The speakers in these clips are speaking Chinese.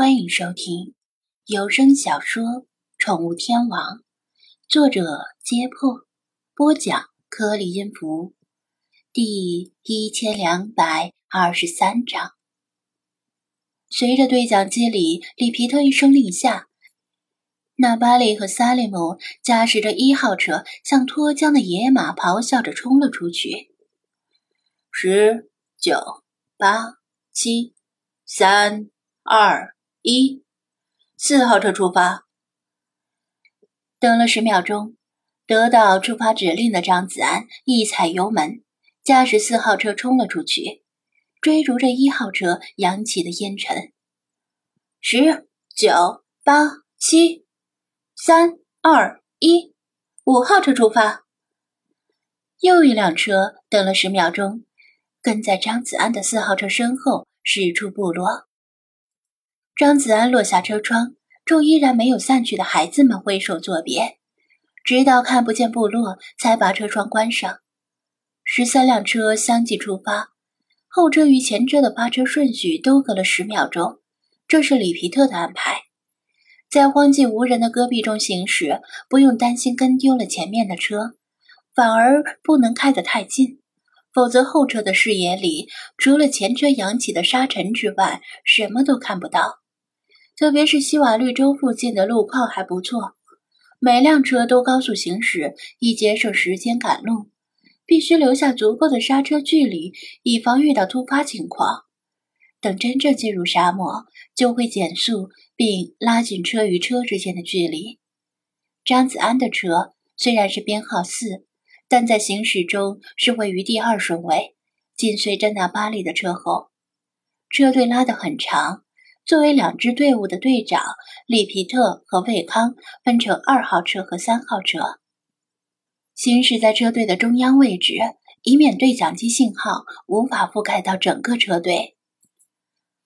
欢迎收听有声小说《宠物天王》，作者：揭破，播讲：颗粒音符，第一千两百二十三章。随着对讲机里里皮特一声令下，纳巴利和萨利姆驾驶着一号车，像脱缰的野马，咆哮着冲了出去。十九、八、七、三、二。一，四号车出发。等了十秒钟，得到出发指令的张子安一踩油门，驾驶四号车冲了出去，追逐着一号车扬起的烟尘。十九八七三二一，五号车出发。又一辆车等了十秒钟，跟在张子安的四号车身后驶出部落。张子安落下车窗，冲依然没有散去的孩子们挥手作别，直到看不见部落，才把车窗关上。十三辆车相继出发，后车与前车的发车顺序都隔了十秒钟，这是里皮特的安排。在荒寂无人的戈壁中行驶，不用担心跟丢了前面的车，反而不能开得太近，否则后车的视野里除了前车扬起的沙尘之外，什么都看不到。特别是西瓦绿洲附近的路况还不错，每辆车都高速行驶，以节省时间赶路。必须留下足够的刹车距离，以防遇到突发情况。等真正进入沙漠，就会减速并拉近车与车之间的距离。张子安的车虽然是编号四，但在行驶中是位于第二顺位，紧随着那巴里的车后。车队拉得很长。作为两支队伍的队长，里皮特和魏康分成二号车和三号车，行驶在车队的中央位置，以免对讲机信号无法覆盖到整个车队。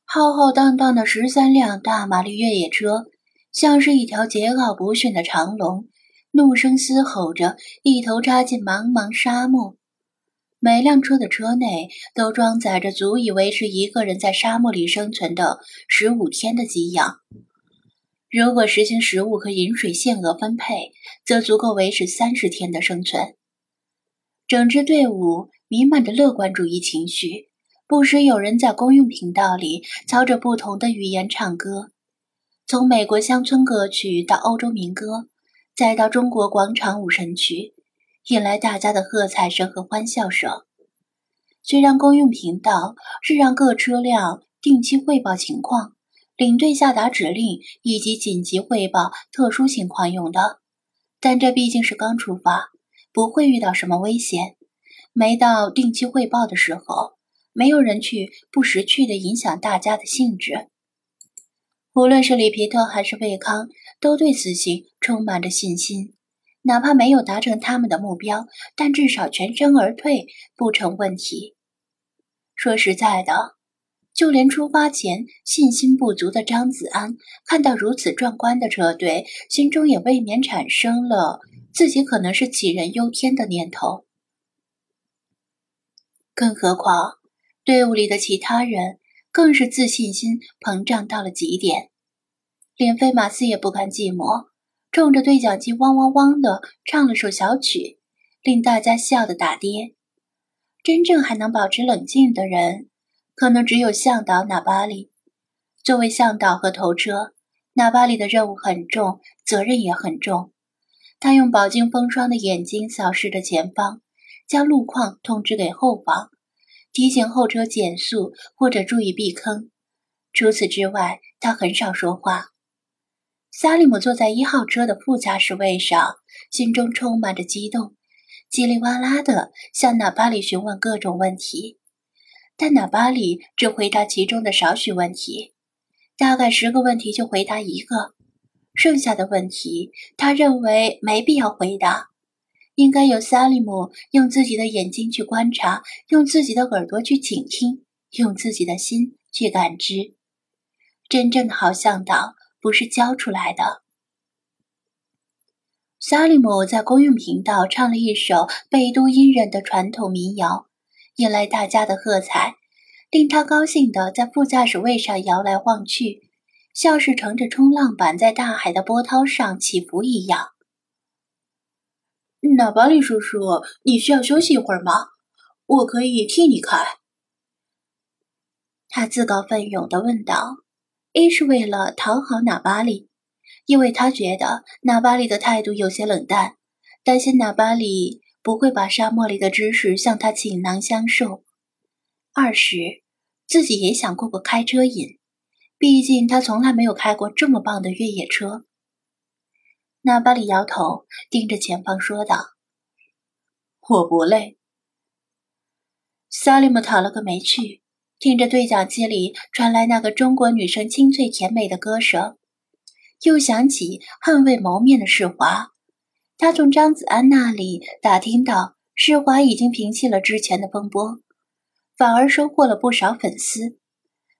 浩浩荡荡的十三辆大马力越野车，像是一条桀骜不驯的长龙，怒声嘶吼着，一头扎进茫茫沙漠。每辆车的车内都装载着足以维持一个人在沙漠里生存的十五天的给养。如果实行食物和饮水限额分配，则足够维持三十天的生存。整支队伍弥漫着乐观主义情绪，不时有人在公用频道里操着不同的语言唱歌，从美国乡村歌曲到欧洲民歌，再到中国广场舞神曲。引来大家的喝彩声和欢笑声。虽然公用频道是让各车辆定期汇报情况、领队下达指令以及紧急汇报特殊情况用的，但这毕竟是刚出发，不会遇到什么危险。没到定期汇报的时候，没有人去不识趣的影响大家的兴致。无论是里皮特还是魏康，都对此行充满着信心。哪怕没有达成他们的目标，但至少全身而退不成问题。说实在的，就连出发前信心不足的张子安，看到如此壮观的车队，心中也未免产生了自己可能是杞人忧天的念头。更何况，队伍里的其他人更是自信心膨胀到了极点，连菲马斯也不甘寂寞。冲着对讲机汪汪汪的唱了首小曲，令大家笑得打跌。真正还能保持冷静的人，可能只有向导纳巴里。作为向导和头车，纳巴里的任务很重，责任也很重。他用饱经风霜的眼睛扫视着前方，将路况通知给后方，提醒后车减速或者注意避坑。除此之外，他很少说话。萨利姆坐在一号车的副驾驶位上，心中充满着激动，叽里哇啦地向纳巴里询问各种问题，但纳巴里只回答其中的少许问题，大概十个问题就回答一个，剩下的问题他认为没必要回答，应该由萨利姆用自己的眼睛去观察，用自己的耳朵去倾听，用自己的心去感知，真正的好向导。不是教出来的。萨利姆在公用频道唱了一首贝都因人的传统民谣，引来大家的喝彩，令他高兴的在副驾驶位上摇来晃去，像是乘着冲浪板在大海的波涛上起伏一样。那巴里叔叔，你需要休息一会儿吗？我可以替你开。他自告奋勇的问道：“一是为了讨好纳巴里，因为他觉得纳巴里的态度有些冷淡，担心纳巴里不会把沙漠里的知识向他倾囊相授；二是自己也想过过开车瘾，毕竟他从来没有开过这么棒的越野车。”纳巴里摇头，盯着前方说道：“我不累。”萨利姆讨了个没趣。听着对讲机里传来那个中国女生清脆甜美的歌声，又想起恨未谋面的世华。他从张子安那里打听到，世华已经平息了之前的风波，反而收获了不少粉丝，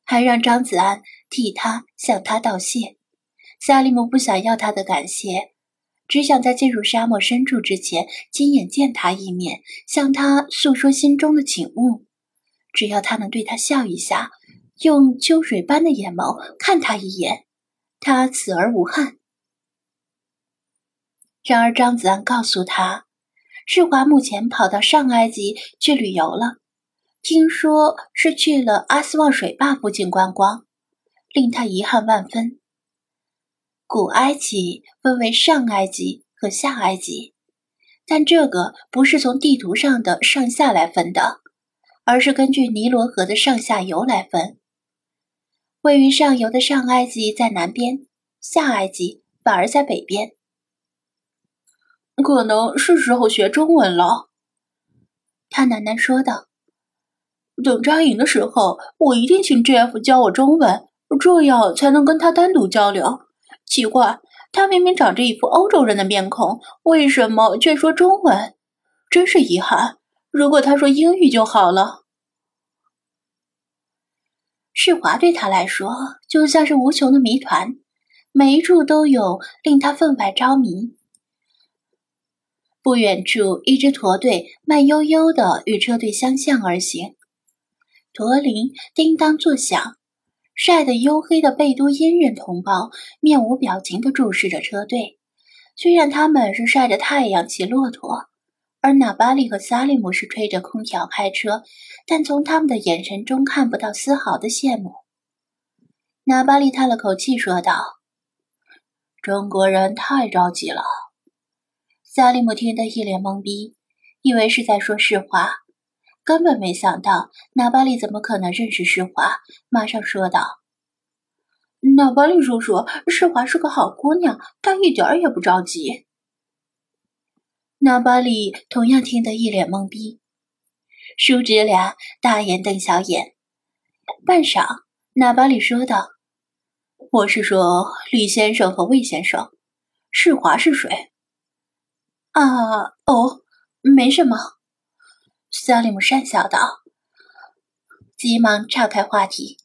还让张子安替他向他道谢。萨利姆不想要他的感谢，只想在进入沙漠深处之前亲眼见他一面，向他诉说心中的景物。只要他能对他笑一下，用秋水般的眼眸看他一眼，他死而无憾。然而张子安告诉他，世华目前跑到上埃及去旅游了，听说是去了阿斯旺水坝附近观光，令他遗憾万分。古埃及分为上埃及和下埃及，但这个不是从地图上的上下来分的。而是根据尼罗河的上下游来分。位于上游的上埃及在南边，下埃及反而在北边。可能是时候学中文了，他喃喃说道。等扎营的时候，我一定请 JF 教我中文，这样才能跟他单独交流。奇怪，他明明长着一副欧洲人的面孔，为什么却说中文？真是遗憾。如果他说英语就好了。世华对他来说就像是无穷的谜团，每一处都有令他分外着迷。不远处，一支驼队慢悠悠的与车队相向而行，驼铃叮当作响，晒得黝黑的贝都因人同胞面无表情的注视着车队。虽然他们是晒着太阳骑骆驼。而纳巴利和萨利姆是吹着空调开车，但从他们的眼神中看不到丝毫的羡慕。纳巴利叹了口气说道：“中国人太着急了。”萨利姆听得一脸懵逼，以为是在说实话，根本没想到纳巴利怎么可能认识世华，马上说道：“纳巴利叔叔，世华是个好姑娘，她一点也不着急。”纳巴里同样听得一脸懵逼，叔侄俩大眼瞪小眼。半晌，纳巴里说道：“我是说李先生和魏先生，世华是谁？”啊，哦，没什么。萨利姆讪笑道，急忙岔开话题：“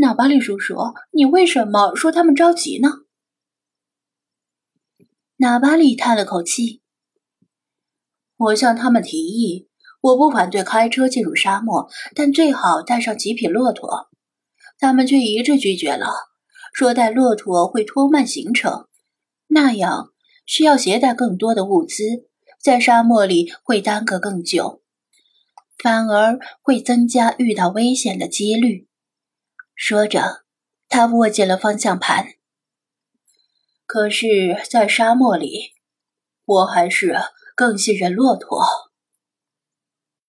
纳巴里叔叔，你为什么说他们着急呢？”纳巴里叹了口气。我向他们提议，我不反对开车进入沙漠，但最好带上几匹骆驼。他们却一致拒绝了，说带骆驼会拖慢行程，那样需要携带更多的物资，在沙漠里会耽搁更久，反而会增加遇到危险的几率。说着，他握紧了方向盘。可是，在沙漠里，我还是。更信任骆驼。